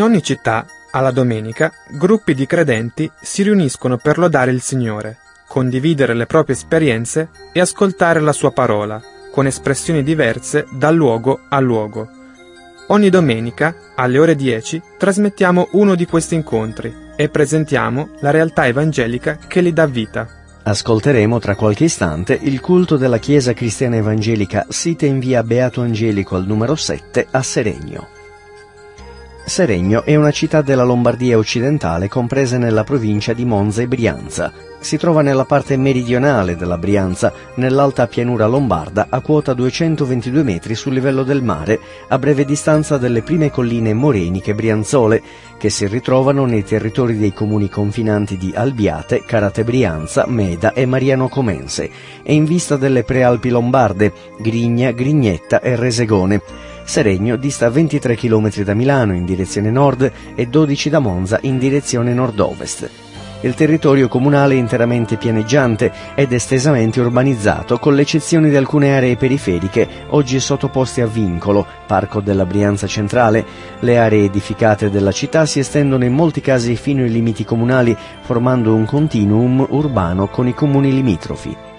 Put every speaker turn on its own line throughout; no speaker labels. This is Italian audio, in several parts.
In ogni città, alla domenica, gruppi di credenti si riuniscono per lodare il Signore, condividere le proprie esperienze e ascoltare la sua parola, con espressioni diverse da luogo a luogo. Ogni domenica, alle ore 10, trasmettiamo uno di questi incontri e presentiamo la realtà evangelica che li dà vita.
Ascolteremo tra qualche istante il culto della Chiesa Cristiana Evangelica sita in via Beato Angelico al numero 7 a Seregno. Seregno è una città della Lombardia occidentale compresa nella provincia di Monza e Brianza. Si trova nella parte meridionale della Brianza, nell'alta pianura lombarda, a quota 222 metri sul livello del mare, a breve distanza dalle prime colline moreniche brianzole, che si ritrovano nei territori dei comuni confinanti di Albiate, Carate Brianza, Meda e Mariano Comense, e in vista delle prealpi lombarde, Grigna, Grignetta e Resegone. Seregno dista 23 km da Milano in direzione nord e 12 da Monza in direzione nord-ovest. Il territorio comunale è interamente pianeggiante ed estesamente urbanizzato, con l'eccezione di alcune aree periferiche oggi sottoposte a vincolo, Parco della Brianza Centrale. Le aree edificate della città si estendono in molti casi fino ai limiti comunali, formando un continuum urbano con i comuni limitrofi.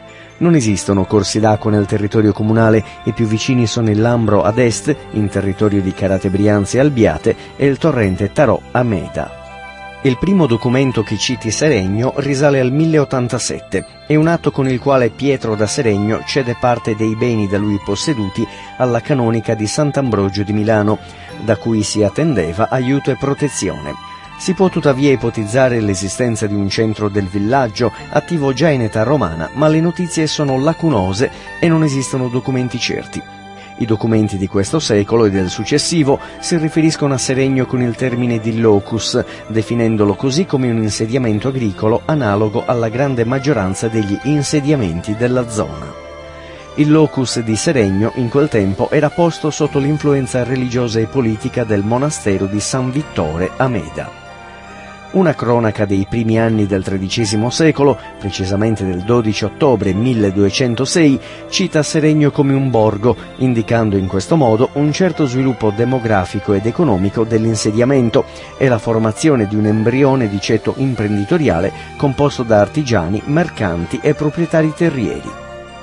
Non esistono corsi d'acqua nel territorio comunale, i più vicini sono il Lambro ad est, in territorio di Carate Brianza e Albiate, e il torrente Tarò a Meta. Il primo documento che citi Seregno risale al 1087. È un atto con il quale Pietro da Seregno cede parte dei beni da lui posseduti alla canonica di Sant'Ambrogio di Milano, da cui si attendeva aiuto e protezione. Si può tuttavia ipotizzare l'esistenza di un centro del villaggio attivo già in età romana, ma le notizie sono lacunose e non esistono documenti certi. I documenti di questo secolo e del successivo si riferiscono a Seregno con il termine di locus, definendolo così come un insediamento agricolo analogo alla grande maggioranza degli insediamenti della zona. Il locus di Seregno in quel tempo era posto sotto l'influenza religiosa e politica del monastero di San Vittore a Meda. Una cronaca dei primi anni del XIII secolo, precisamente del 12 ottobre 1206, cita Seregno come un borgo, indicando in questo modo un certo sviluppo demografico ed economico dell'insediamento e la formazione di un embrione di ceto imprenditoriale composto da artigiani, mercanti e proprietari terrieri.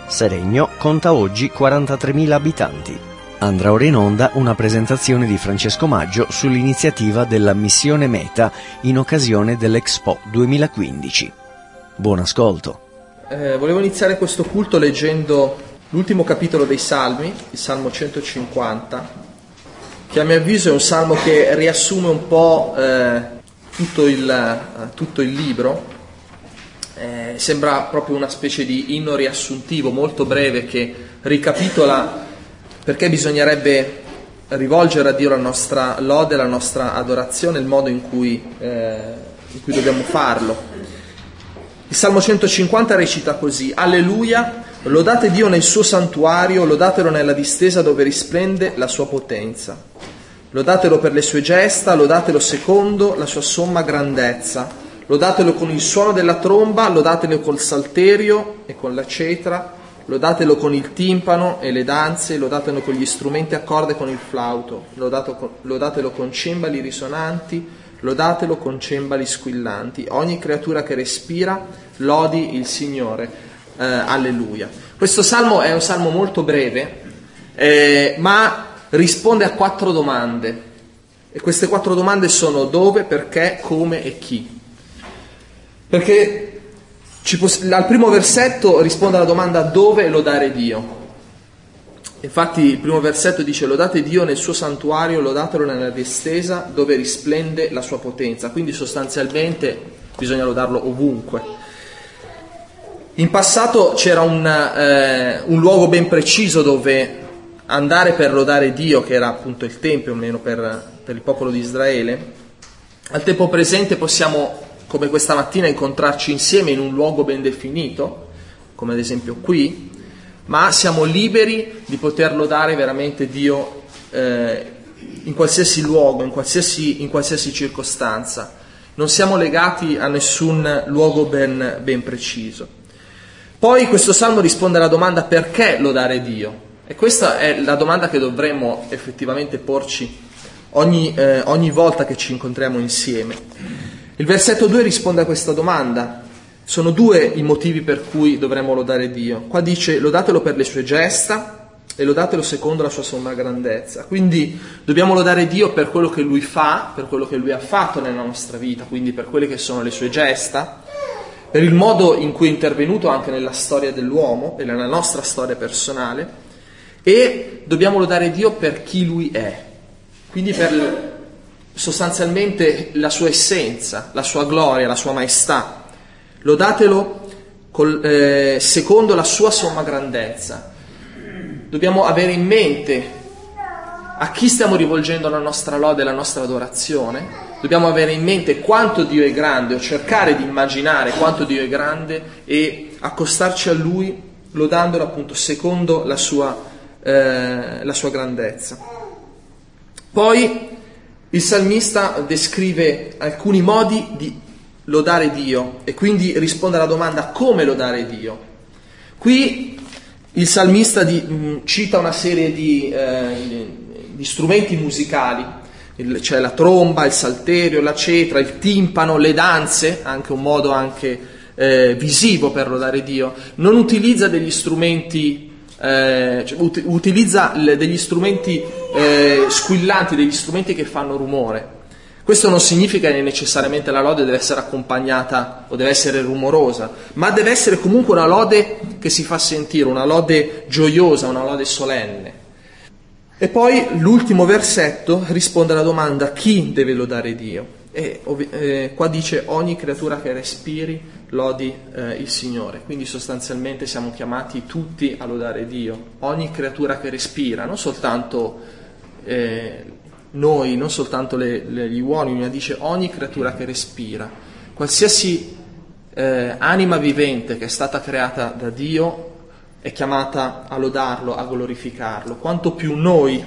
Seregno conta oggi 43.000 abitanti andrà ora in onda una presentazione di Francesco Maggio sull'iniziativa della Missione Meta in occasione dell'Expo 2015. Buon ascolto.
Eh, volevo iniziare questo culto leggendo l'ultimo capitolo dei Salmi, il Salmo 150, che a mio avviso è un salmo che riassume un po' eh, tutto, il, eh, tutto, il, libro. Eh, sembra proprio una specie di inno riassuntivo molto breve che ricapitola perché bisognerebbe rivolgere a Dio la nostra lode, la nostra adorazione, il modo in cui, eh, in cui dobbiamo farlo. Il Salmo 150 recita così, Alleluia, lodate Dio nel suo santuario, lodatelo nella distesa dove risplende la sua potenza. Lodatelo per le sue gesta, lodatelo secondo la sua somma grandezza. Lodatelo con il suono della tromba, lodatelo col salterio e con la cetra, lodatelo con il timpano e le danze, lodatelo con gli strumenti a corde e con il flauto, lodatelo con cembali risonanti, lodatelo con cembali squillanti. Ogni creatura che respira lodi il Signore. Eh, alleluia. Questo salmo è un salmo molto breve, eh, ma risponde a quattro domande. E queste quattro domande sono dove, perché, come e chi. Perché Poss- al primo versetto risponde alla domanda dove lodare Dio. Infatti il primo versetto dice lodate Dio nel suo santuario, lodatelo nella distesa dove risplende la sua potenza. Quindi sostanzialmente bisogna lodarlo ovunque. In passato c'era un, eh, un luogo ben preciso dove andare per lodare Dio, che era appunto il Tempio, almeno per, per il popolo di Israele, Al tempo presente possiamo, come questa mattina, incontrarci insieme in un luogo ben definito, come ad esempio qui, ma siamo liberi di poter lodare veramente Dio eh, in qualsiasi luogo, in qualsiasi, in qualsiasi, circostanza. Non siamo legati a nessun luogo ben, ben preciso. Poi questo salmo risponde alla domanda perché lodare Dio? E questa è la domanda che dovremmo effettivamente porci ogni, eh, ogni volta che ci incontriamo insieme. Il versetto 2 risponde a questa domanda. Sono due i motivi per cui dovremmo lodare Dio. Qua dice lodatelo per le sue gesta e lodatelo secondo la sua somma grandezza. Quindi dobbiamo lodare Dio per quello che Lui fa, per quello che Lui ha fatto nella nostra vita, quindi per quelle che sono le sue gesta, per il modo in cui è intervenuto anche nella storia dell'uomo e nella nostra storia personale e dobbiamo lodare Dio per chi Lui è, quindi per sostanzialmente la sua essenza, la sua gloria, la sua maestà. Lodatelo col, eh, secondo la sua somma grandezza. Dobbiamo avere in mente a chi stiamo rivolgendo la nostra lode e la nostra adorazione. Dobbiamo avere in mente quanto Dio è grande o cercare di immaginare quanto Dio è grande e accostarci a Lui lodandolo appunto secondo la sua, eh, la sua grandezza. Poi il salmista descrive alcuni modi di lodare Dio e quindi risponde alla domanda come lodare Dio. Qui il salmista di, mh, mm, cita una serie di, eh, di strumenti musicali, il, c'è la tromba, il salterio, la cetra, il timpano, le danze, anche un modo anche eh, visivo per lodare Dio. Non utilizza degli strumenti eh, cioè, ut- utilizza l- degli strumenti eh, squillanti, degli strumenti che fanno rumore. Questo non significa che necessariamente la lode deve essere accompagnata o deve essere rumorosa, ma deve essere comunque una lode che si fa sentire, una lode gioiosa, una lode solenne. E poi l'ultimo versetto risponde alla domanda chi deve lodare Dio. E eh, qua dice ogni creatura che respiri lodi eh, il Signore. Quindi sostanzialmente siamo chiamati tutti a lodare Dio. Ogni creatura che respira, non soltanto eh, noi, non soltanto le, le, gli uomini, ma dice ogni creatura che respira. Qualsiasi eh, anima vivente che è stata creata da Dio è chiamata a lodarlo, a glorificarlo. Quanto più noi,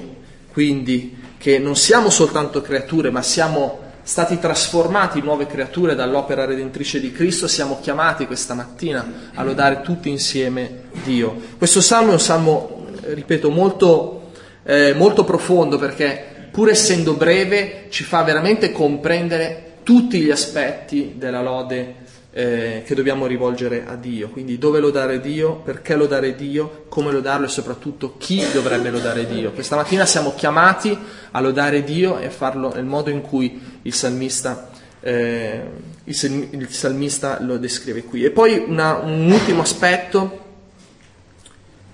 quindi, che non siamo soltanto creature, ma siamo stati trasformati in nuove creature dall'opera redentrice di Cristo, siamo chiamati questa mattina a lodare tutti insieme Dio. Questo salmo è un salmo, ripeto, molto, eh, molto profondo perché pur essendo breve ci fa veramente comprendere tutti gli aspetti della lode eh, che dobbiamo rivolgere a Dio. Quindi dove lodare Dio, perché lodare Dio, come lodarlo e soprattutto chi dovrebbe lodare Dio. Questa mattina siamo chiamati a lodare Dio e a farlo nel modo in cui il salmista, eh, il, il salmista lo descrive qui. E poi una, un ultimo aspetto,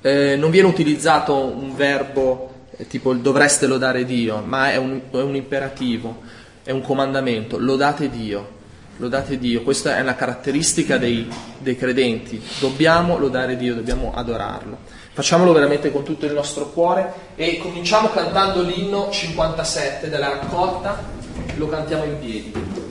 eh, non viene utilizzato un verbo eh, tipo dovreste lodare Dio, ma è un, è un imperativo, è un comandamento, lodate Dio Lodate Dio, questa è una caratteristica dei, dei, credenti. Dobbiamo lodare Dio, dobbiamo adorarlo. Facciamolo veramente con tutto il nostro cuore e cominciamo cantando l'inno 57 della raccolta, lo cantiamo in piedi.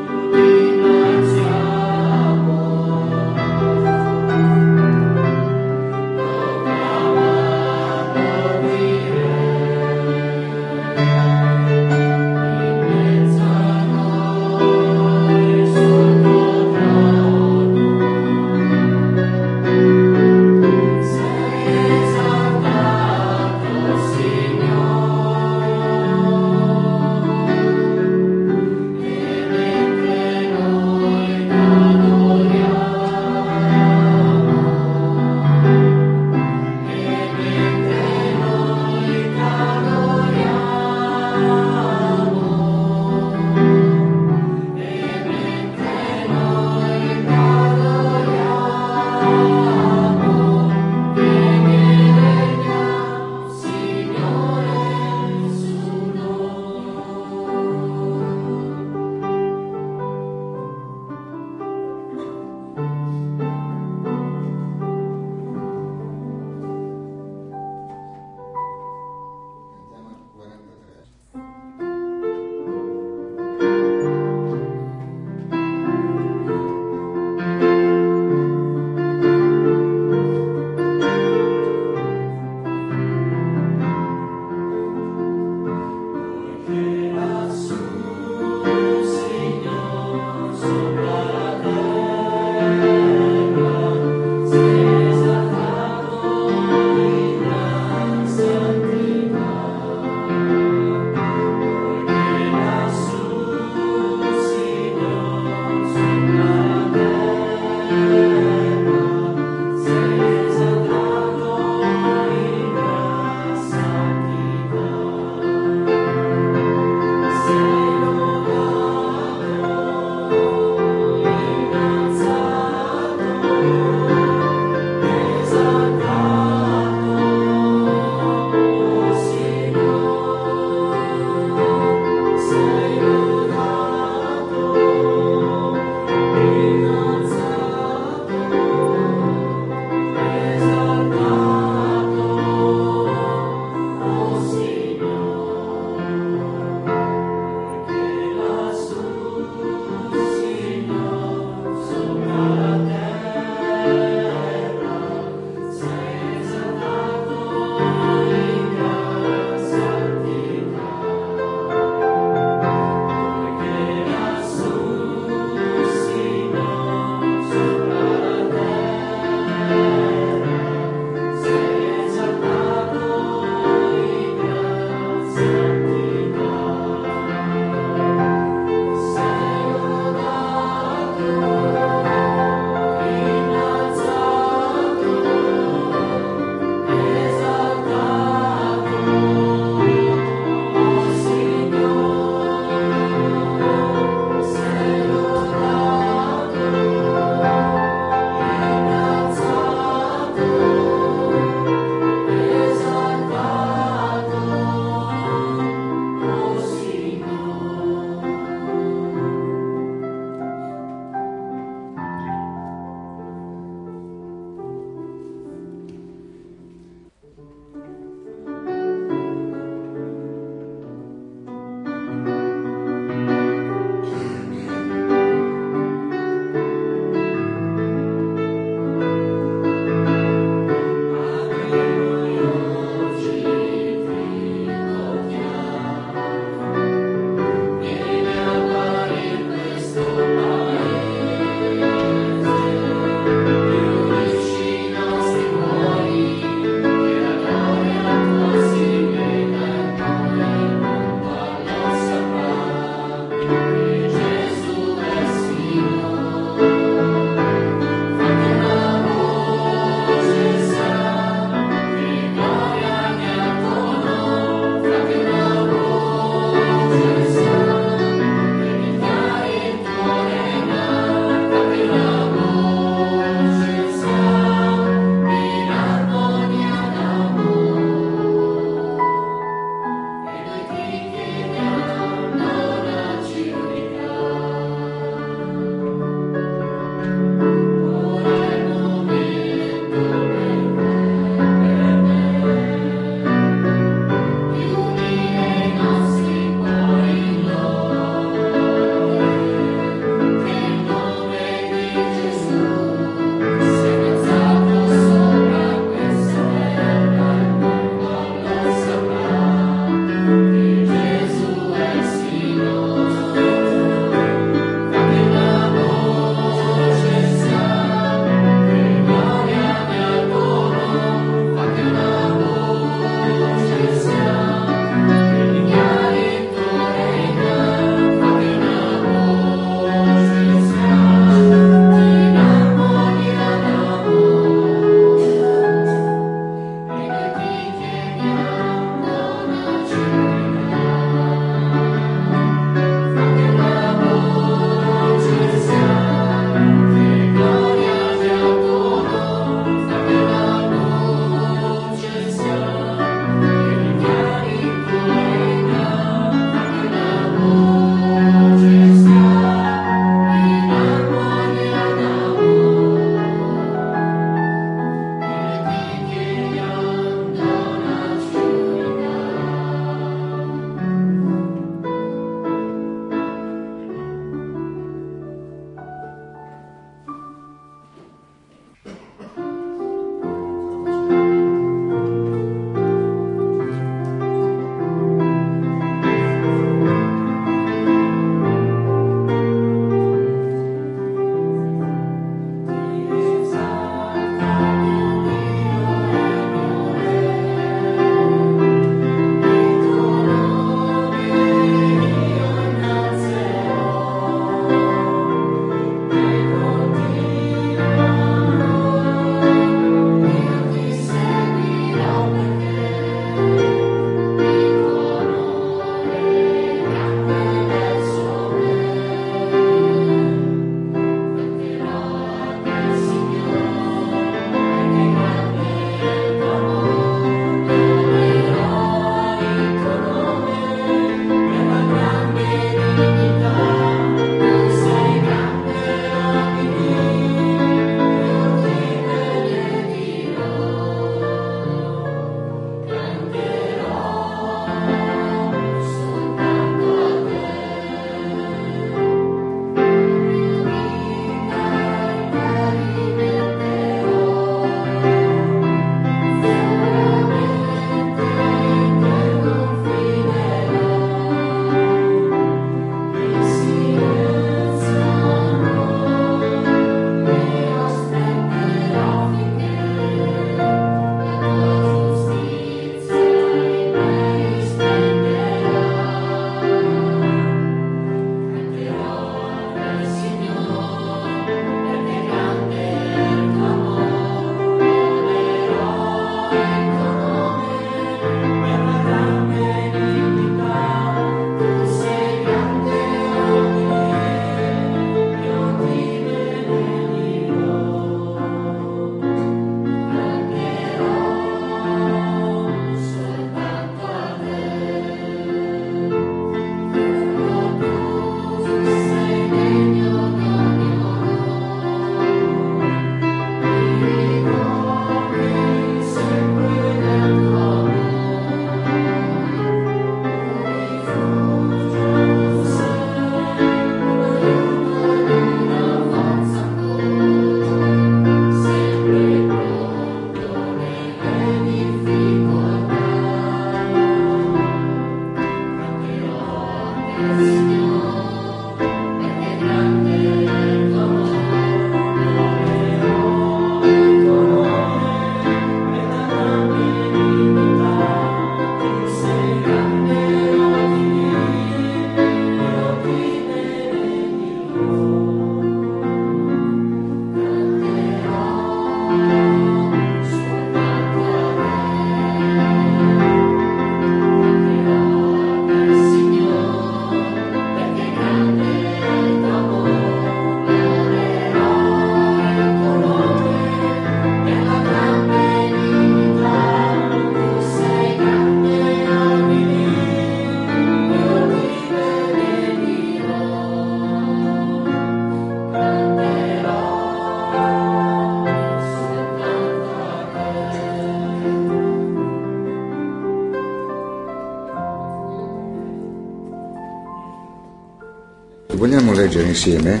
Insieme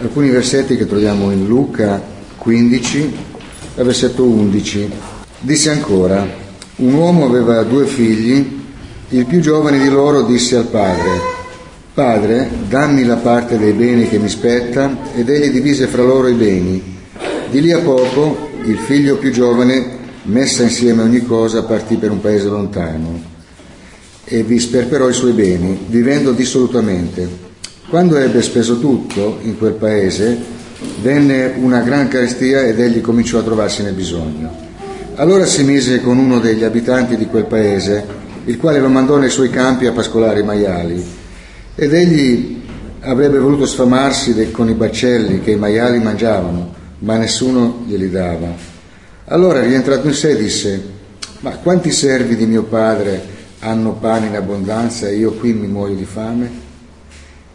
alcuni versetti che troviamo in Luca 15, versetto 11. Disse ancora, un uomo aveva due figli, il più giovane di loro disse al padre, Padre, dammi la parte dei beni che mi spetta, ed egli divise fra loro i beni. Di lì a poco il figlio più giovane, messa insieme ogni cosa, partì per un paese lontano e vi sperperò i suoi beni, vivendo dissolutamente. Quando ebbe speso tutto in quel paese, venne una gran carestia ed egli cominciò a trovarsi nel bisogno. Allora si mise con uno degli abitanti di quel paese, il quale lo mandò nei suoi campi a pascolare i maiali. Ed egli avrebbe voluto sfamarsi con i baccelli che i maiali mangiavano, ma nessuno glieli dava. Allora, rientrato in sé, disse, ma quanti servi di mio padre hanno pane in abbondanza e io qui mi muoio di fame?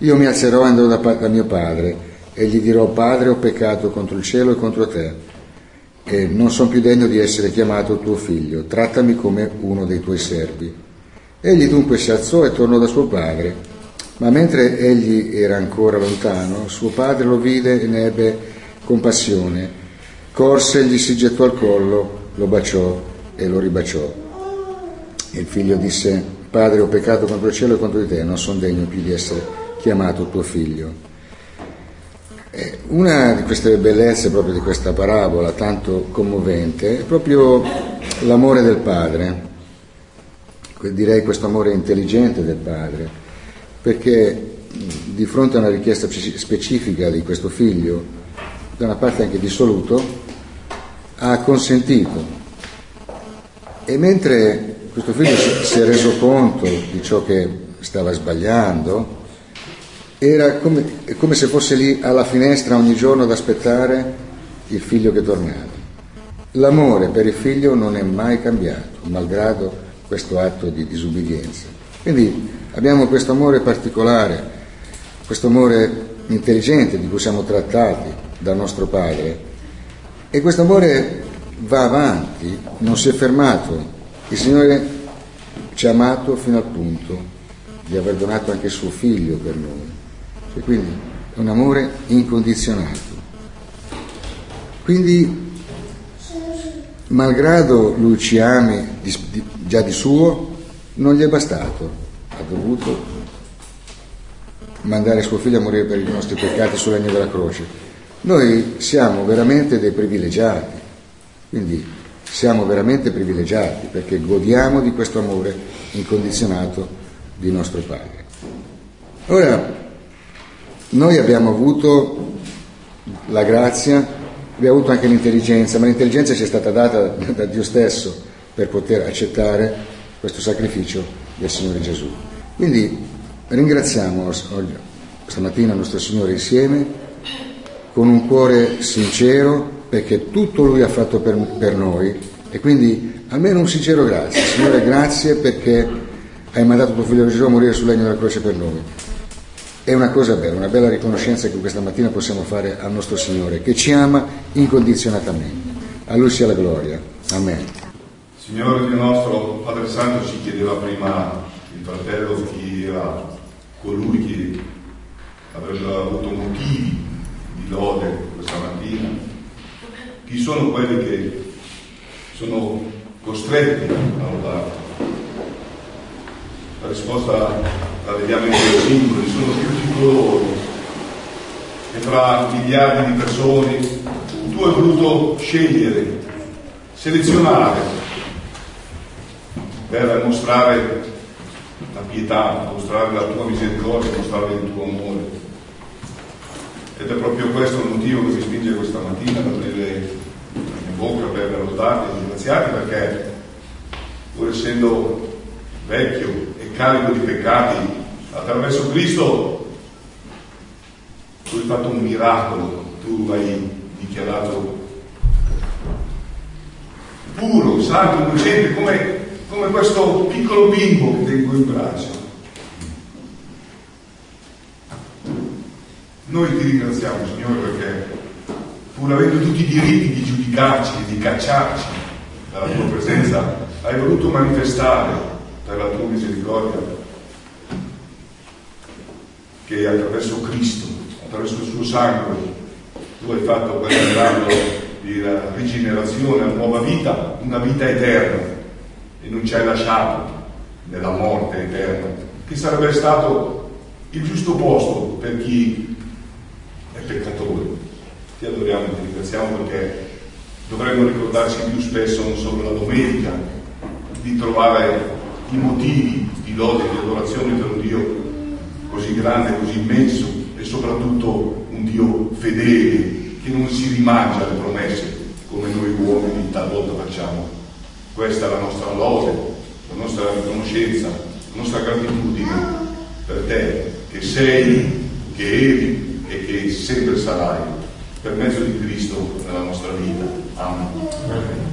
Io mi alzerò e andrò da, da mio padre e gli dirò, Padre, ho peccato contro il cielo e contro te e non sono più degno di essere chiamato tuo figlio, trattami come uno dei tuoi servi. Egli dunque si alzò e tornò da suo padre, ma mentre egli era ancora lontano, suo padre lo vide e ne ebbe compassione, corse, gli si gettò al collo, lo baciò e lo ribaciò. Il figlio disse, Padre, ho peccato contro il cielo e contro di te, non sono degno più di essere chiamato tuo figlio. Una di queste bellezze proprio di questa parabola, tanto commovente, è proprio l'amore del padre, direi questo amore intelligente del padre, perché di fronte a una richiesta specifica di questo figlio, da una parte anche dissoluto, ha consentito. E mentre questo figlio si è reso conto di ciò che stava sbagliando, era come, come, se fosse lì alla finestra ogni giorno ad aspettare il figlio che tornava. L'amore per il figlio non è mai cambiato, malgrado questo atto di disubbidienza. Quindi abbiamo questo amore particolare, questo amore intelligente di cui siamo trattati dal nostro Padre e questo amore va avanti, non si è fermato il Signore ci ha amato fino al punto di aver donato anche suo figlio per noi. Cioè, quindi è un amore incondizionato. Quindi, malgrado lui ci ami già di suo, non gli è bastato, ha dovuto mandare suo figlio a morire per i nostri peccati sul legno della croce. Noi siamo veramente dei privilegiati, quindi siamo veramente privilegiati perché godiamo di questo amore incondizionato di nostro Padre. Ora, noi abbiamo avuto la grazia, abbiamo avuto anche l'intelligenza, ma l'intelligenza ci è stata data da Dio stesso per poter accettare questo sacrificio del Signore Gesù. Quindi ringraziamo stamattina il nostro Signore insieme con un cuore sincero perché tutto Lui ha fatto per, per noi e quindi almeno un sincero grazie. Signore, grazie perché hai mandato tuo figlio Gesù a morire sul legno della croce per noi. È una cosa bella, una bella riconoscenza che questa mattina possiamo fare al nostro Signore, che ci ama incondizionatamente. A Lui sia la gloria. Amen.
Signore Dio nostro, Padre Santo ci chiedeva prima il fratello chi era colui che avrebbe avuto motivi di lode questa mattina chi sono quelli che sono costretti a lodare? La risposta la vediamo in due simboli, sono tutti coloro che tra miliardi di persone tu hai voluto scegliere, selezionare per mostrare la pietà, mostrare la tua misericordia, mostrare il tuo amore. Ed è proprio questo il motivo che mi spinge questa mattina ad aprire in bocca per lodarti e ringraziarti perché pur essendo vecchio e carico di peccati, attraverso Cristo tu hai fatto un miracolo, tu hai dichiarato puro, santo, innocente, come, come questo piccolo bimbo che tengo in braccio. Noi ti ringraziamo, Signore, perché pur avendo tutti i diritti di giudicarci, di cacciarci dalla tua presenza, hai voluto manifestare la tua misericordia che attraverso Cristo, attraverso il suo sangue, tu hai fatto quel grado di rigenerazione, una nuova vita, una vita eterna e non ci hai lasciato nella morte eterna, che sarebbe stato il giusto posto per chi è peccatore. Ti adoriamo e ti ringraziamo perché dovremmo ricordarci più spesso, non solo la domenica, di trovare i motivi di lode, di adorazione per un Dio così grande, così immenso e soprattutto un Dio fedele che non si rimangia le promesse come noi uomini talvolta facciamo. Questa è la nostra lode, la nostra riconoscenza, la nostra gratitudine per te che sei, che eri e che sempre sarai per mezzo di Cristo nella nostra vita. Amen.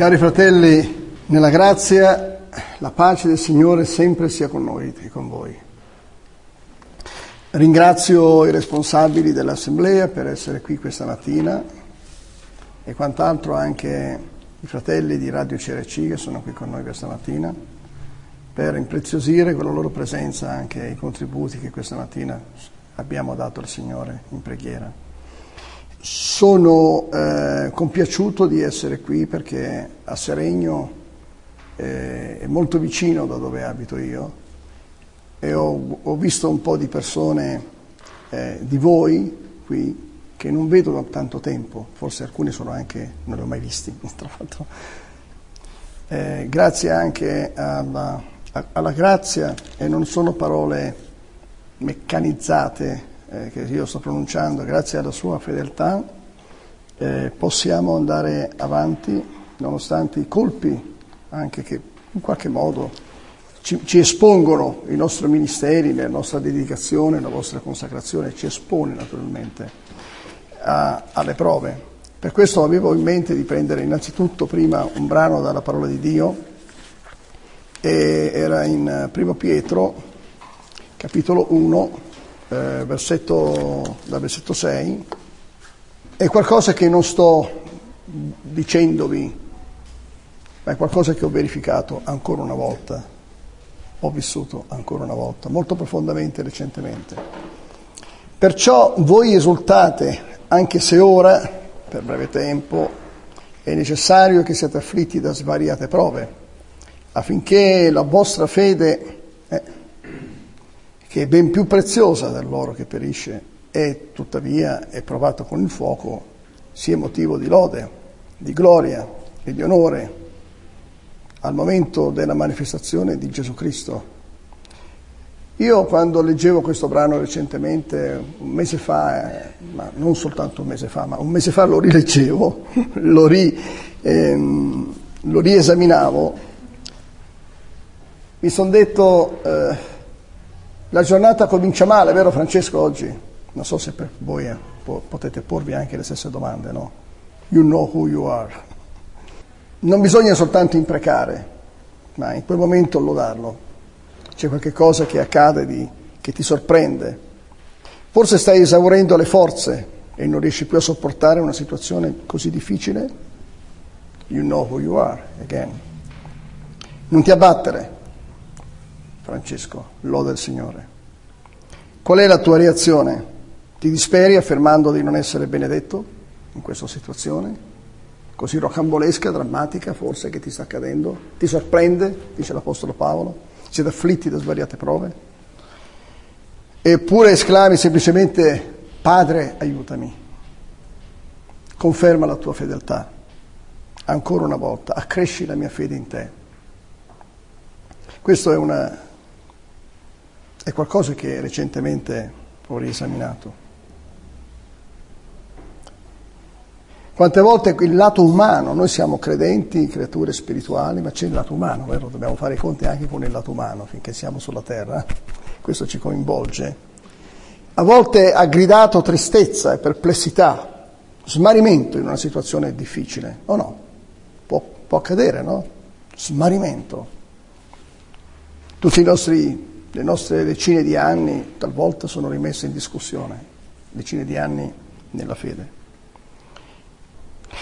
Cari fratelli, nella grazia, la pace del Signore sempre sia con noi e con voi. Ringrazio i responsabili dell'Assemblea per essere qui questa mattina e quant'altro anche i fratelli di Radio CRC che sono qui con noi questa mattina per impreziosire con la loro presenza anche i contributi che questa mattina abbiamo dato al Signore in preghiera. Sono eh, compiaciuto di essere qui perché a Seregno eh, è molto vicino da dove abito io e ho, ho visto un po' di persone eh, di voi qui che non vedo da tanto tempo, forse alcuni sono anche, non li ho mai visti, tra l'altro. Eh, grazie anche alla, alla grazia, e non sono parole meccanizzate, eh, che io sto pronunciando, grazie alla sua fedeltà, eh, possiamo andare avanti nonostante i colpi anche che in qualche modo ci, ci espongono i nostri ministeri, la nostra dedicazione, la vostra consacrazione, ci espone naturalmente a, alle prove. Per questo avevo in mente di prendere innanzitutto prima un brano dalla parola di Dio, e era in Primo Pietro, capitolo 1, eh, versetto, dal versetto 6, è qualcosa che non sto dicendovi, ma è qualcosa che ho verificato ancora una volta, ho vissuto ancora una volta, molto profondamente recentemente. Perciò voi esultate, anche se ora, per breve tempo, è necessario che siate afflitti da svariate prove, affinché la vostra fede, eh, che è ben più preziosa dell'oro che perisce e tuttavia è provata con il fuoco, sia motivo di lode, di gloria e di onore al momento della manifestazione di Gesù Cristo. Io quando leggevo questo brano recentemente, un mese fa, eh, ma non soltanto un mese fa, ma un mese fa lo rileggevo, lo, ri, ehm, lo riesaminavo, mi sono detto, eh, la giornata comincia male, vero Francesco oggi? Non so se per voi eh, po- potete porvi anche le stesse domande, no? You know who you are. Non bisogna soltanto imprecare, ma in quel momento lodarlo c'è qualche cosa che accade di, che ti sorprende. Forse stai esaurendo le forze e non riesci più a sopportare una situazione così difficile. You know who you are, again. Non ti abbattere, Francesco, loda il Signore. Qual è la tua reazione? Ti disperi affermando di non essere benedetto in questa situazione? Così rocambolesca, drammatica forse che ti sta accadendo? Ti sorprende, dice l'Apostolo Paolo? siete afflitti da svariate prove, eppure esclami semplicemente Padre aiutami, conferma la tua fedeltà, ancora una volta, accresci la mia fede in te. Questo è, una, è qualcosa che recentemente ho riesaminato. Quante volte il lato umano, noi siamo credenti, creature spirituali, ma c'è il lato umano, vero? Dobbiamo fare i conti anche con il lato umano finché siamo sulla terra, questo ci coinvolge. A volte ha gridato tristezza e perplessità, smarimento in una situazione difficile, o no? Può, può accadere, no? Smarimento. Tutte le nostre decine di anni talvolta sono rimesse in discussione, decine di anni nella fede.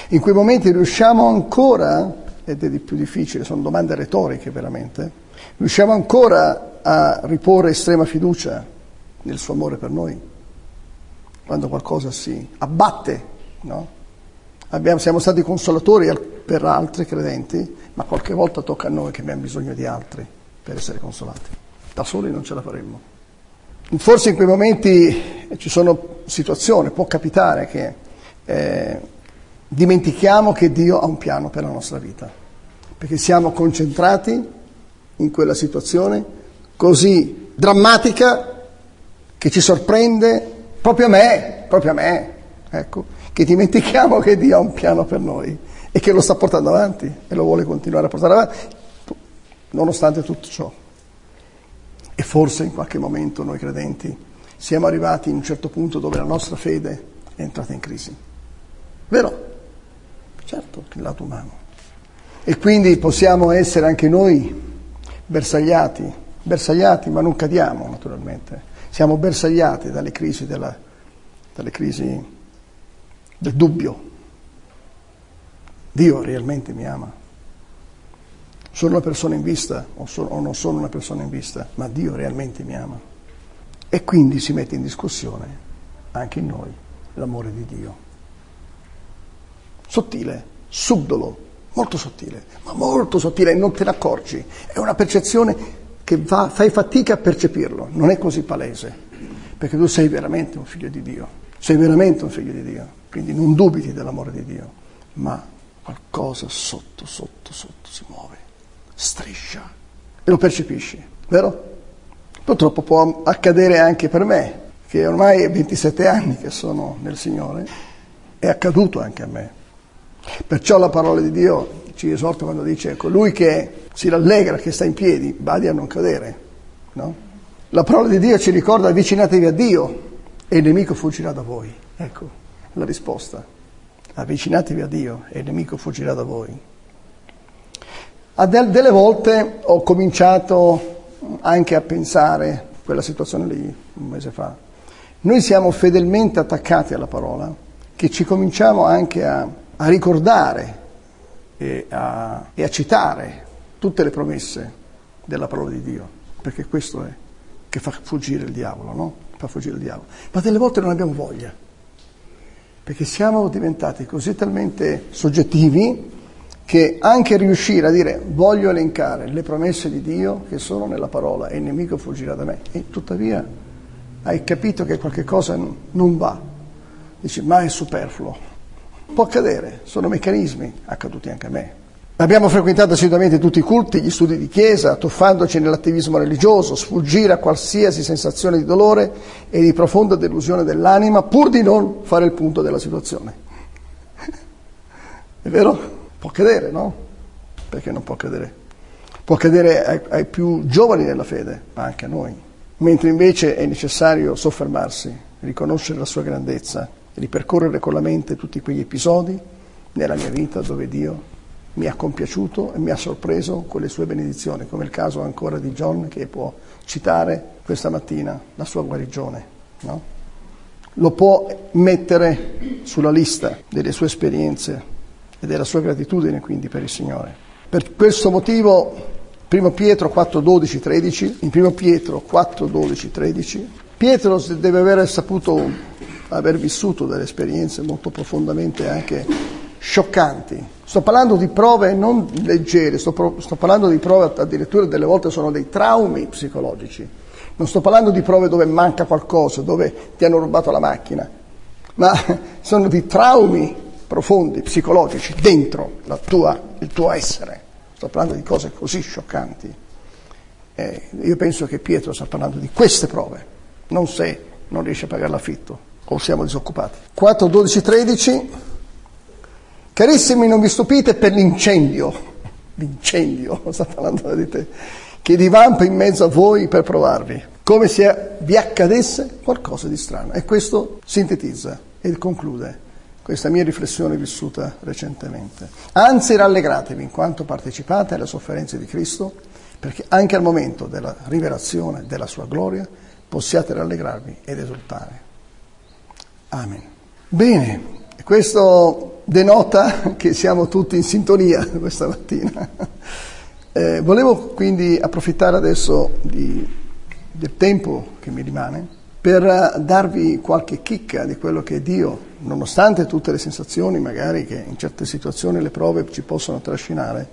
In quei momenti riusciamo ancora, ed è di più difficile, sono domande retoriche veramente, riusciamo ancora a riporre estrema fiducia nel suo amore per noi, quando qualcosa si abbatte, no? Abbiamo, siamo stati consolatori per altri credenti, ma qualche volta tocca a noi che abbiamo bisogno di altri per essere consolati. Da soli non ce la faremmo. Forse in quei momenti ci sono situazioni, può capitare che eh, dimentichiamo che Dio ha un piano per la nostra vita, perché siamo concentrati in quella situazione così drammatica che ci sorprende proprio a me, proprio a me, ecco, che dimentichiamo che Dio ha un piano per noi e che lo sta portando avanti e lo vuole continuare a portare avanti, nonostante tutto ciò. E forse in qualche momento noi credenti siamo arrivati in un certo punto dove la nostra fede è entrata in crisi. Vero? Certo, il lato umano. E quindi possiamo essere anche noi bersagliati, bersagliati ma non cadiamo naturalmente, siamo bersagliati dalle crisi, della, dalle crisi del dubbio. Dio realmente mi ama. Sono una persona in vista o, sono, o non sono una persona in vista, ma Dio realmente mi ama. E quindi si mette in discussione anche in noi l'amore di Dio sottile, subdolo, molto sottile, ma molto sottile e non te ne accorgi. È una percezione che va, fai fatica a percepirlo, non è così palese, perché tu sei veramente un figlio di Dio, sei veramente un figlio di Dio, quindi non dubiti dell'amore di Dio, ma qualcosa sotto, sotto, sotto si muove, striscia e lo percepisci, vero? Purtroppo può accadere anche per me, che ormai è 27 anni che sono nel Signore, è accaduto anche a me. Perciò la parola di Dio ci esorta quando dice colui che si rallegra che sta in piedi, badi a non cadere. No? La parola di Dio ci ricorda avvicinatevi a Dio e il nemico fuggirà da voi. Ecco la risposta. Avvicinatevi a Dio e il nemico fuggirà da voi. A del, delle volte ho cominciato anche a pensare, quella situazione lì, un mese fa, noi siamo fedelmente attaccati alla parola, che ci cominciamo anche a, a ricordare e a, e a citare tutte le promesse della parola di Dio, perché questo è che fa fuggire il diavolo, no? Fa fuggire il diavolo. Ma delle volte non abbiamo voglia, perché siamo diventati così talmente soggettivi che anche riuscire a dire voglio elencare le promesse di Dio che sono nella parola e il nemico fuggirà da me, e tuttavia hai capito che qualche cosa non va, dici ma è superfluo, può accadere, sono meccanismi accaduti anche a me. Abbiamo frequentato assiduamente tutti i culti, gli studi di chiesa, tuffandoci nell'attivismo religioso, sfuggire a qualsiasi sensazione di dolore e di profonda delusione dell'anima, pur di non fare il punto della situazione. È vero? Può accadere, no? Perché non può accadere? Può accadere ai, ai più giovani nella fede, ma anche a noi. Mentre invece è necessario soffermarsi, riconoscere la sua grandezza ripercorrere con la mente tutti quegli episodi nella mia vita dove Dio mi ha compiaciuto e mi ha sorpreso con le sue benedizioni, come il caso ancora di John che può citare questa mattina la sua guarigione. No? Lo può mettere sulla lista delle sue esperienze e della sua gratitudine quindi per il Signore. Per questo motivo 1 Pietro 4, 12, 13, in 1 Pietro 4, 12, 13, Pietro deve aver saputo aver vissuto delle esperienze molto profondamente anche scioccanti Sto parlando di prove non leggere, sto, pro, sto, parlando di prove addirittura delle volte sono dei traumi psicologici. Non sto parlando di prove dove manca qualcosa, dove ti hanno rubato la macchina, ma sono di traumi profondi, psicologici, dentro tua, il tuo essere. Sto parlando di cose così scioccanti. Eh, io penso che Pietro sta parlando di queste prove, non se non riesce a pagare l'affitto o siamo disoccupati. 4, 12, 13. Carissimi, non vi stupite per l'incendio, l'incendio, sta parlando di te, che divampa in mezzo a voi per provarvi, come se vi accadesse qualcosa di strano. E questo sintetizza e conclude questa mia riflessione vissuta recentemente. Anzi, rallegratevi in quanto partecipate alle sofferenze di Cristo, perché anche al momento della rivelazione della sua gloria possiate rallegrarvi ed esultare. Amen. Bene, questo denota che siamo tutti in sintonia questa mattina. Eh, volevo quindi approfittare adesso di, del tempo che mi rimane per darvi qualche chicca di quello che Dio, nonostante tutte le sensazioni magari che in certe situazioni le prove ci possono trascinare,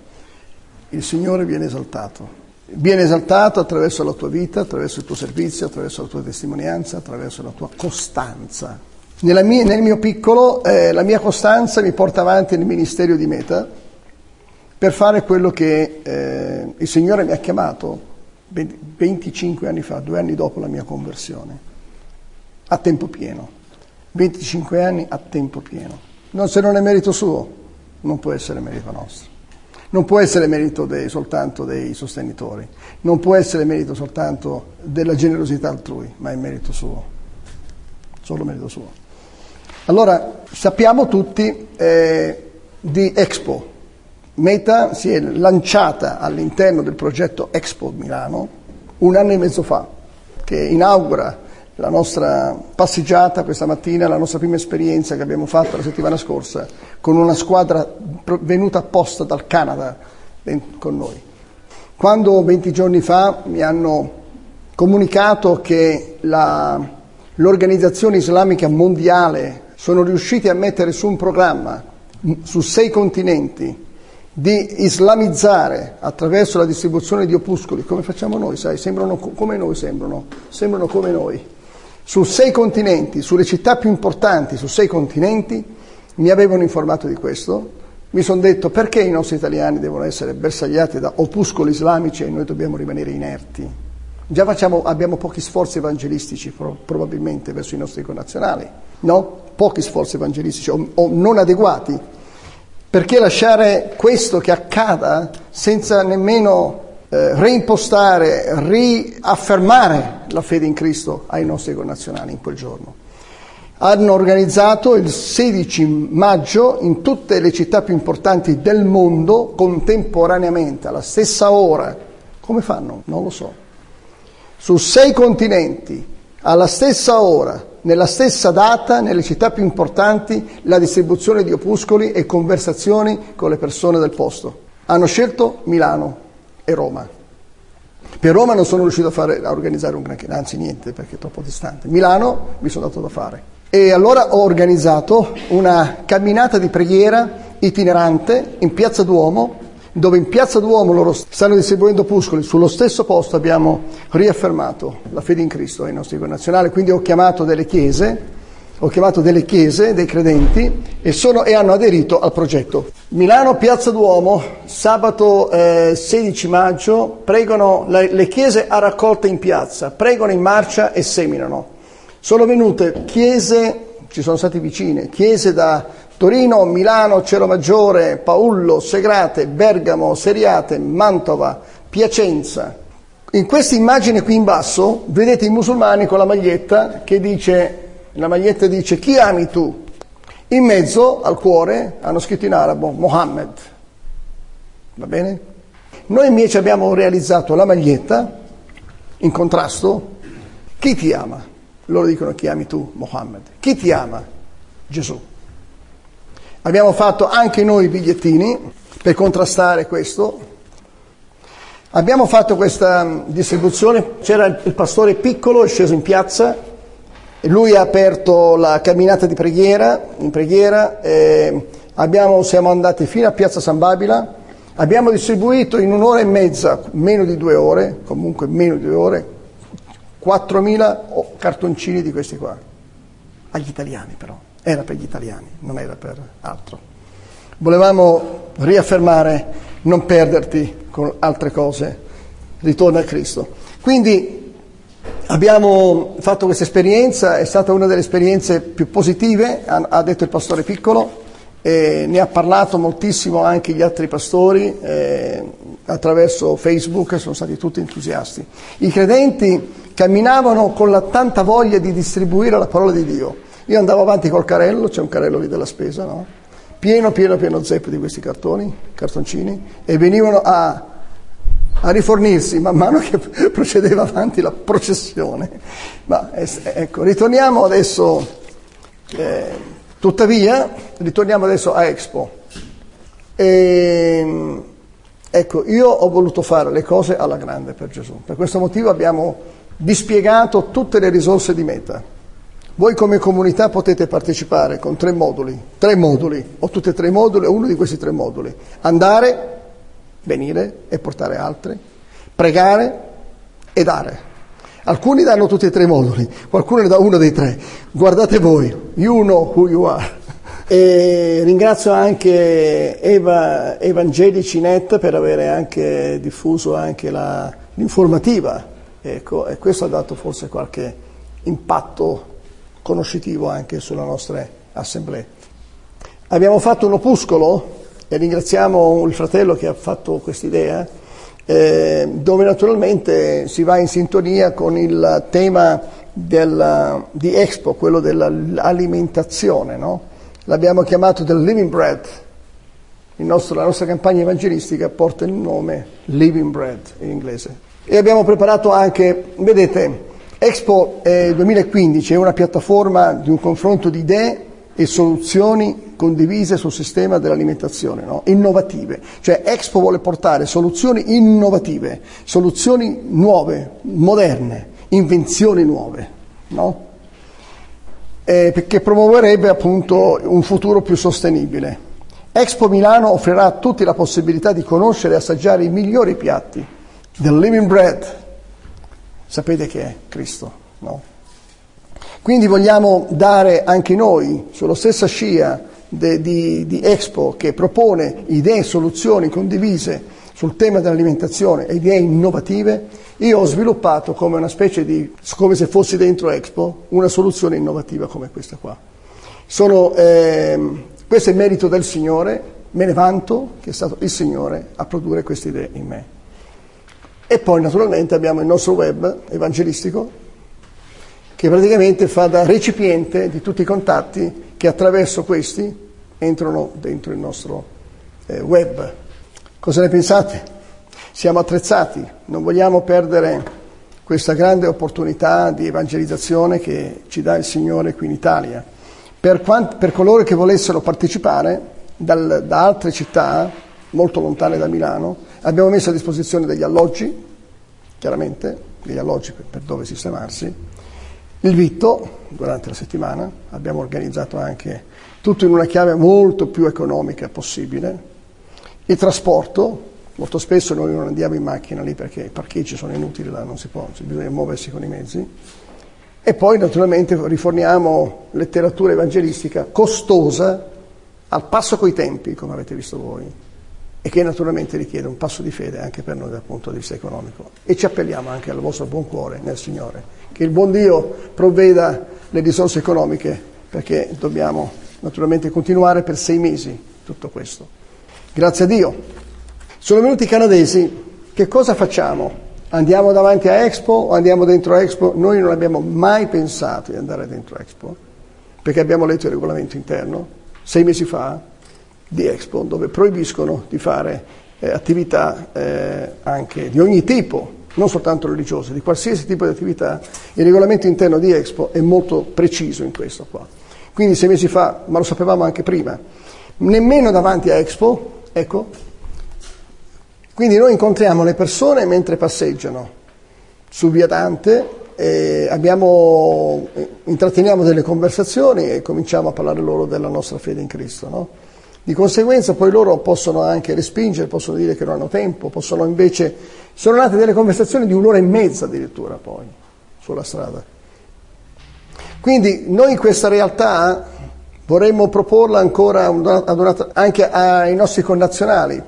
il Signore viene esaltato. Viene esaltato attraverso la tua vita, attraverso il tuo servizio, attraverso la tua testimonianza, attraverso la tua costanza mia, nel mio piccolo eh, la mia costanza mi porta avanti nel ministero di Meta per fare quello che eh, il Signore mi ha chiamato 25 anni fa, due anni dopo la mia conversione, a tempo pieno. 25 anni a tempo pieno. Non, se non è merito suo, non può essere merito nostro. Non può essere merito dei, soltanto dei sostenitori, non può essere merito soltanto della generosità altrui, ma è merito suo, solo merito suo. Allora, sappiamo tutti eh, di Expo. Meta si è lanciata all'interno del progetto Expo Milano un anno e mezzo fa, che inaugura la nostra passeggiata questa mattina, la nostra prima esperienza che abbiamo fatto la settimana scorsa con una squadra venuta apposta dal Canada con noi. Quando 20 giorni fa mi hanno comunicato che la, l'Organizzazione Islamica Mondiale sono riusciti a mettere su un programma su sei continenti di islamizzare attraverso la distribuzione di opuscoli, come facciamo noi, sai, sembrano come noi sembrano, sembrano come noi. Su sei continenti, sulle città più importanti, su sei continenti, mi avevano informato di questo, mi sono detto perché i nostri italiani devono essere bersagliati da opuscoli islamici e noi dobbiamo rimanere inerti. Già facciamo, abbiamo pochi sforzi evangelistici probabilmente verso i nostri connazionali, no? Pochi sforzi evangelistici o, o non adeguati. Perché lasciare questo che accada senza nemmeno eh, reimpostare, riaffermare la fede in Cristo ai nostri connazionali in quel giorno. Hanno organizzato il 16 maggio in tutte le città più importanti del mondo contemporaneamente, alla stessa ora. Come fanno? Non lo so. Su sei continenti, alla stessa ora, nella stessa data, nelle città più importanti, la distribuzione di opuscoli e conversazioni con le persone del posto. Hanno scelto Milano e Roma. Per Roma non sono riuscito a, fare, a organizzare un granché, anzi niente perché è troppo distante. Milano mi sono dato da fare. E allora ho organizzato una camminata di preghiera itinerante in Piazza Duomo, dove in Piazza Duomo loro stanno distribuendo opuscoli, sullo stesso posto abbiamo riaffermato la fede in Cristo ai nostri connazionali, quindi ho chiamato delle chiese ho chiamato delle chiese, dei credenti, e, sono, e hanno aderito al progetto. Milano, Piazza Duomo, sabato eh, 16 maggio, pregano le, le chiese a raccolta in piazza, pregano in marcia e seminano. Sono venute chiese, ci sono state vicine, chiese da Torino, Milano, Cielo Maggiore, Paullo, Segrate, Bergamo, Seriate, Mantova, Piacenza. In questa immagine qui in basso vedete i musulmani con la maglietta che dice la maglietta dice chi ami tu? In mezzo al cuore hanno scritto in arabo Mohammed. Va bene? Noi invece abbiamo realizzato la maglietta in contrasto. Chi ti ama? Loro dicono chi ami tu? Mohammed. Chi ti ama? Gesù. Abbiamo fatto anche noi i bigliettini per contrastare questo. Abbiamo fatto questa distribuzione, c'era il pastore piccolo, sceso in piazza lui ha aperto la camminata di preghiera, in preghiera, abbiamo, siamo andati fino a Piazza San Babila, abbiamo distribuito in un'ora e mezza, meno di due ore, comunque meno di due ore, 4.000 cartoncini di questi qua, agli italiani però, era per gli italiani, non era per altro. Volevamo riaffermare, non perderti con altre cose, ritorna a Cristo. Quindi Abbiamo fatto questa esperienza, è stata una delle esperienze più positive, ha detto il pastore Piccolo, ne ha parlato moltissimo anche gli altri pastori eh, attraverso Facebook, sono stati tutti entusiasti. I credenti camminavano con la tanta voglia di distribuire la parola di Dio. Io andavo avanti col carrello, c'è un carrello lì della spesa, no? pieno, pieno, pieno zeppo di questi cartoni, cartoncini, e venivano a a rifornirsi man mano che procedeva avanti la processione. Ma ecco, ritorniamo adesso, eh, tuttavia, ritorniamo adesso a Expo. E, ecco, io ho voluto fare le cose alla grande per Gesù. Per questo motivo abbiamo dispiegato tutte le risorse di Meta. Voi come comunità potete partecipare con tre moduli, tre moduli, o tutti e tre i moduli, o uno di questi tre moduli. Andare, venire e portare altri, pregare e dare. Alcuni danno tutti e tre i moduli, qualcuno ne dà uno dei tre. Guardate voi, you know who you are. E ringrazio anche Eva, Evangelici Net per avere anche diffuso anche la, l'informativa, ecco, e questo ha dato forse qualche impatto conoscitivo anche sulle nostre assemblee. Abbiamo fatto un opuscolo e ringraziamo il fratello che ha fatto questa idea, eh, dove naturalmente si va in sintonia con il tema del, di Expo, quello dell'alimentazione. No? L'abbiamo chiamato The Living Bread. Nostro, la nostra campagna evangelistica porta il nome Living Bread in inglese. E abbiamo preparato anche, vedete, Expo eh, 2015 è una piattaforma di un confronto di idee e soluzioni condivise sul sistema dell'alimentazione, no? innovative. Cioè Expo vuole portare soluzioni innovative, soluzioni nuove, moderne, invenzioni nuove, no? eh, perché promuoverebbe appunto un futuro più sostenibile. Expo Milano offrirà a tutti la possibilità di conoscere e assaggiare i migliori piatti del living bread. Sapete che è Cristo, no? Quindi vogliamo dare anche noi, sulla stessa scia de, di, di, Expo, che propone idee e soluzioni condivise sul tema dell'alimentazione e idee innovative, io ho sviluppato come una specie di, come se fossi dentro Expo, una soluzione innovativa come questa qua. Sono, eh, questo è merito del Signore, me ne vanto che è stato il Signore a produrre queste idee in me. E poi naturalmente abbiamo il nostro web evangelistico che praticamente fa da recipiente di tutti i contatti che attraverso questi entrano dentro il nostro eh, web. Cosa ne pensate? Siamo attrezzati, non vogliamo perdere questa grande opportunità di evangelizzazione che ci dà il Signore qui in Italia. Per, quant- per coloro che volessero partecipare dal, da altre città, molto lontane da Milano, abbiamo messo a disposizione degli alloggi, chiaramente, degli alloggi per, dove sistemarsi, il vitto durante la settimana, abbiamo organizzato anche tutto in una chiave molto più economica possibile, il trasporto, molto spesso noi non andiamo in macchina lì perché i parcheggi sono inutili, là non si può, bisogna muoversi con i mezzi, e poi naturalmente riforniamo letteratura evangelistica costosa, al passo coi tempi, come avete visto voi, e che naturalmente richiede un passo di fede anche per noi dal punto di vista economico. E ci appelliamo anche al vostro buon cuore nel Signore, che il buon Dio provveda le risorse economiche, perché dobbiamo naturalmente continuare per sei mesi tutto questo. Grazie a Dio. Sono venuti i canadesi, che cosa facciamo? Andiamo davanti a Expo o andiamo dentro Expo? Noi non abbiamo mai pensato di andare dentro Expo, perché abbiamo letto il regolamento interno sei mesi fa di Expo, dove proibiscono di fare eh, attività eh, anche di ogni tipo, non soltanto religiose, di qualsiasi tipo di attività. Il regolamento interno di Expo è molto preciso in questo qua. Quindi sei mesi fa, ma lo sapevamo anche prima, nemmeno davanti a Expo, ecco, quindi noi incontriamo le persone mentre passeggiano su via Dante, abbiamo, intratteniamo delle conversazioni e cominciamo a parlare loro della nostra fede in Cristo. No? Di conseguenza poi loro possono anche respingere, possono dire che non hanno tempo, possono invece... Sono nate delle conversazioni di un'ora e mezza addirittura poi sulla strada. Quindi noi questa realtà vorremmo proporla ancora anche ai nostri connazionali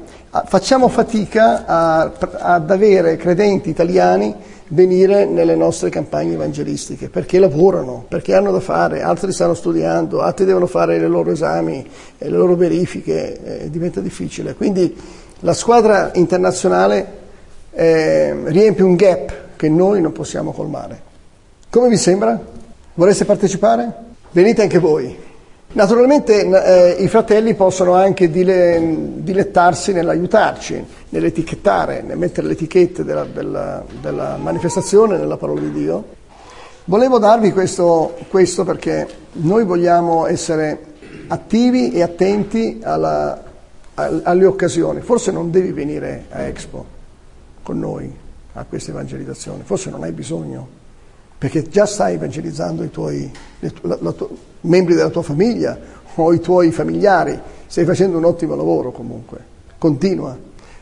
facciamo fatica ad avere credenti italiani venire nelle nostre campagne evangelistiche perché lavorano, perché hanno da fare, altri stanno studiando, altri devono fare i loro esami, le loro verifiche, eh, diventa difficile. Quindi la squadra internazionale eh, riempie un gap che noi non possiamo colmare. Come vi sembra? Vorreste partecipare? Venite anche voi. Naturalmente eh, i fratelli possono anche dile, dilettarsi nell'aiutarci, nell'etichettare, nel mettere le etichette della, della, della, manifestazione nella parola di Dio. Volevo darvi questo, questo perché noi vogliamo essere attivi e attenti alla, alle occasioni. Forse non devi venire a Expo con noi a questa evangelizzazione, forse non hai bisogno perché già stai evangelizzando i tuoi la, la, la, membri della tua famiglia o i tuoi familiari, stai facendo un ottimo lavoro comunque, continua.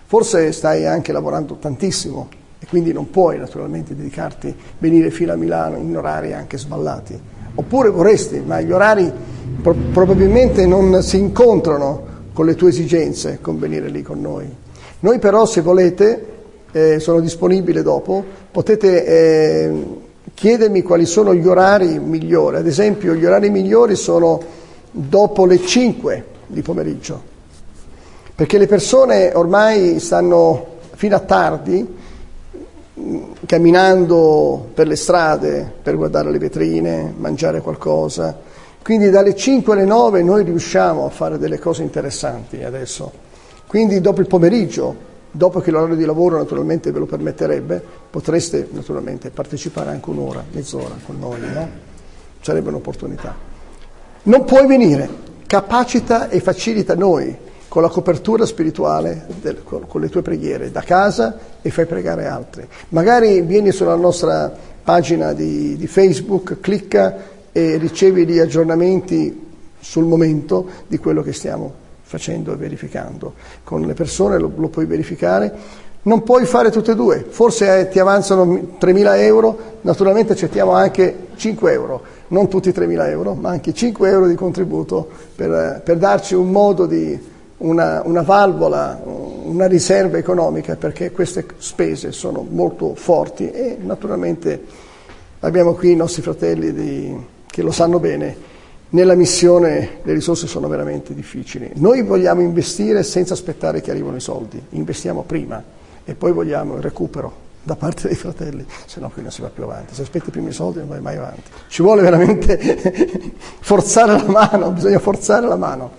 Forse stai anche lavorando tantissimo e quindi non puoi naturalmente dedicarti, venire fino a Milano in orari anche sballati. Oppure vorresti, ma gli orari pro- probabilmente non si incontrano con le tue esigenze con venire lì con noi. Noi però se volete, eh, sono disponibile dopo, potete... Eh, chiedermi quali sono gli orari migliori. Ad esempio, gli orari migliori sono dopo le 5 di pomeriggio, perché le persone ormai stanno fino a tardi mm, camminando per le strade per guardare le vetrine, mangiare qualcosa. Quindi dalle 5 alle 9 noi riusciamo a fare delle cose interessanti adesso. Quindi dopo il pomeriggio dopo che l'orario di lavoro naturalmente ve lo permetterebbe, potreste naturalmente partecipare anche un'ora, mezz'ora con noi, no? Sarebbe un'opportunità. Non puoi venire, capacita e facilita noi con la copertura spirituale, del, con, con le tue preghiere, da casa e fai pregare altri. Magari vieni sulla nostra pagina di, di Facebook, clicca e ricevi gli aggiornamenti sul momento di quello che stiamo facendo e verificando. Con le persone lo, lo puoi verificare. Non puoi fare tutte e due, forse eh, ti avanzano 3.000 euro, naturalmente accettiamo anche 5 euro, non tutti 3.000 euro, ma anche 5 euro di contributo per, per darci un modo di, una, una, valvola, una riserva economica, perché queste spese sono molto forti e naturalmente abbiamo qui i nostri fratelli di, che lo sanno bene nella missione le risorse sono veramente difficili. Noi vogliamo investire senza aspettare che arrivino i soldi, investiamo prima e poi vogliamo il recupero da parte dei fratelli, se no qui non si va più avanti. Se aspetti prima i soldi non vai mai avanti. Ci vuole veramente forzare la mano, bisogna forzare la mano.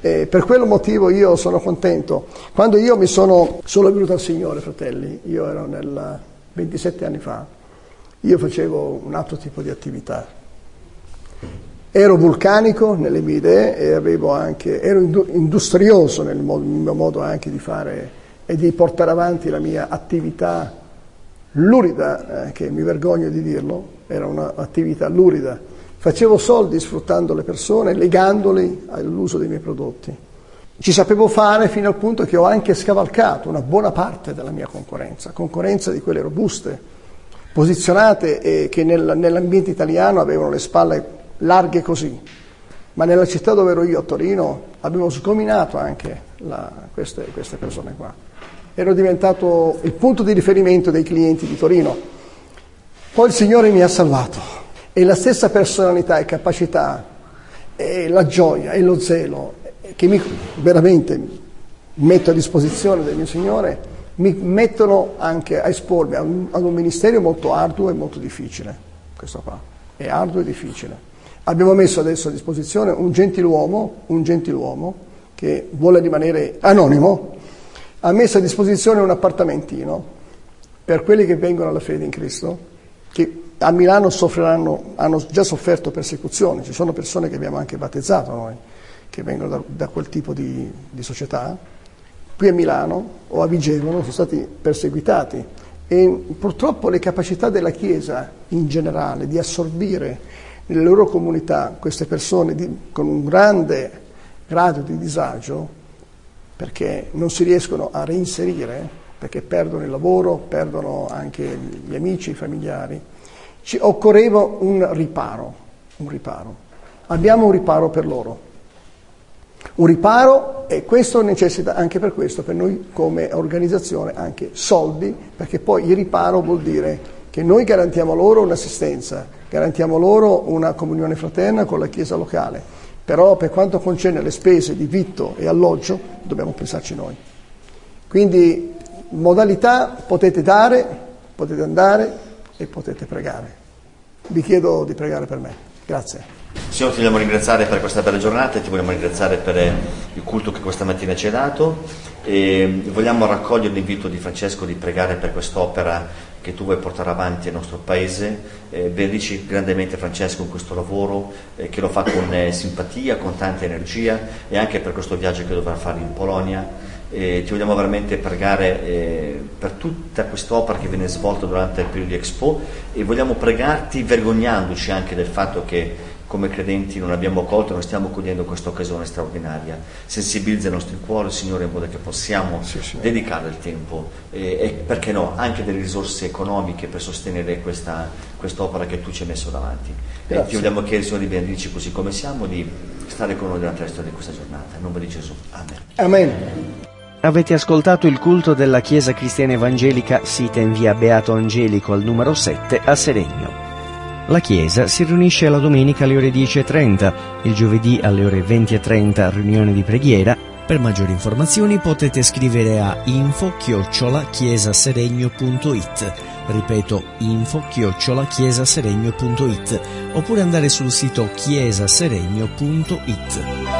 E per quello motivo io sono contento. Quando io mi sono solo venuto al Signore, fratelli, io ero nel 27 anni fa, io facevo un altro tipo di attività. Ero vulcanico nelle mie idee e anche, ero industrioso nel mio modo anche di fare e di portare avanti la mia attività lurida, eh, che mi vergogno di dirlo, era un'attività lurida. Facevo soldi sfruttando le persone, legandoli all'uso dei miei prodotti. Ci sapevo fare fino al punto che ho anche scavalcato una buona parte della mia concorrenza, concorrenza di quelle robuste, posizionate e che nel, nell'ambiente italiano avevano le spalle larghe così. Ma nella città dove ero io, a Torino, avevo sgominato anche la, queste, queste persone qua ero diventato il punto di riferimento dei clienti di Torino. Poi il Signore mi ha salvato e la stessa personalità e capacità e la gioia e lo zelo che mi veramente metto a disposizione del mio Signore mi mettono anche a espormi ad un, ad un ministero molto arduo e molto difficile. Questo qua è arduo e difficile. Abbiamo messo adesso a disposizione un gentiluomo, un gentiluomo che vuole rimanere anonimo, ha messo a disposizione un appartamentino per quelli che vengono alla fede in Cristo, che a Milano soffriranno, hanno già sofferto persecuzioni, ci sono persone che abbiamo anche battezzato noi, che vengono da, da quel tipo di, di, società, qui a Milano o a Vigevano sono stati perseguitati e purtroppo le capacità della Chiesa in generale di assorbire nelle loro comunità queste persone di, con un grande grado di disagio perché non si riescono a reinserire, perché perdono il lavoro, perdono anche gli amici, i familiari. Ci occorreva un riparo, un riparo. Abbiamo un riparo per loro. Un riparo e questo necessita anche per questo, per noi come organizzazione, anche soldi, perché poi il riparo vuol dire che noi garantiamo loro un'assistenza, garantiamo loro una comunione fraterna con la Chiesa locale però per quanto concerne le spese di vitto e alloggio dobbiamo pensarci noi. Quindi modalità potete dare, potete andare e potete pregare. Vi chiedo di pregare per me. Grazie.
Signore, ti vogliamo ringraziare per questa bella giornata e ti vogliamo ringraziare per il culto che questa mattina ci hai dato e vogliamo raccogliere l'invito di Francesco di pregare per quest'opera che tu vuoi portare avanti al nostro paese. Eh, benedici grandemente Francesco in questo lavoro, eh, che lo fa con eh, simpatia, con tanta energia e anche per questo viaggio che dovrà fare in Polonia. ti vogliamo veramente pregare eh, per tutta quest'opera che viene svolta durante il periodo di Expo e vogliamo pregarti vergognandoci anche del fatto che come credenti non abbiamo colto, non stiamo cogliendo questa occasione straordinaria. Sensibilizza i nostri cuori, Signore, in modo che possiamo sì, sì. dedicare il tempo e, e, perché no, anche delle risorse economiche per sostenere questa quest'opera che tu ci hai messo davanti. Grazie. E ti vogliamo chiedere, Signore, di benedici così come siamo, di stare con noi durante il resto di questa giornata. In nome di Gesù. Amen.
Amen.
Avete ascoltato il culto della Chiesa Cristiana Evangelica sita in via Beato Angelico al numero 7 a Seregno. La Chiesa si riunisce la domenica alle ore 10.30, il giovedì alle ore 20.30 riunione di preghiera. Per maggiori informazioni potete scrivere a info-chiesaseregno.it ripeto info-chiesaseregno.it oppure andare sul sito chiesaseregno.it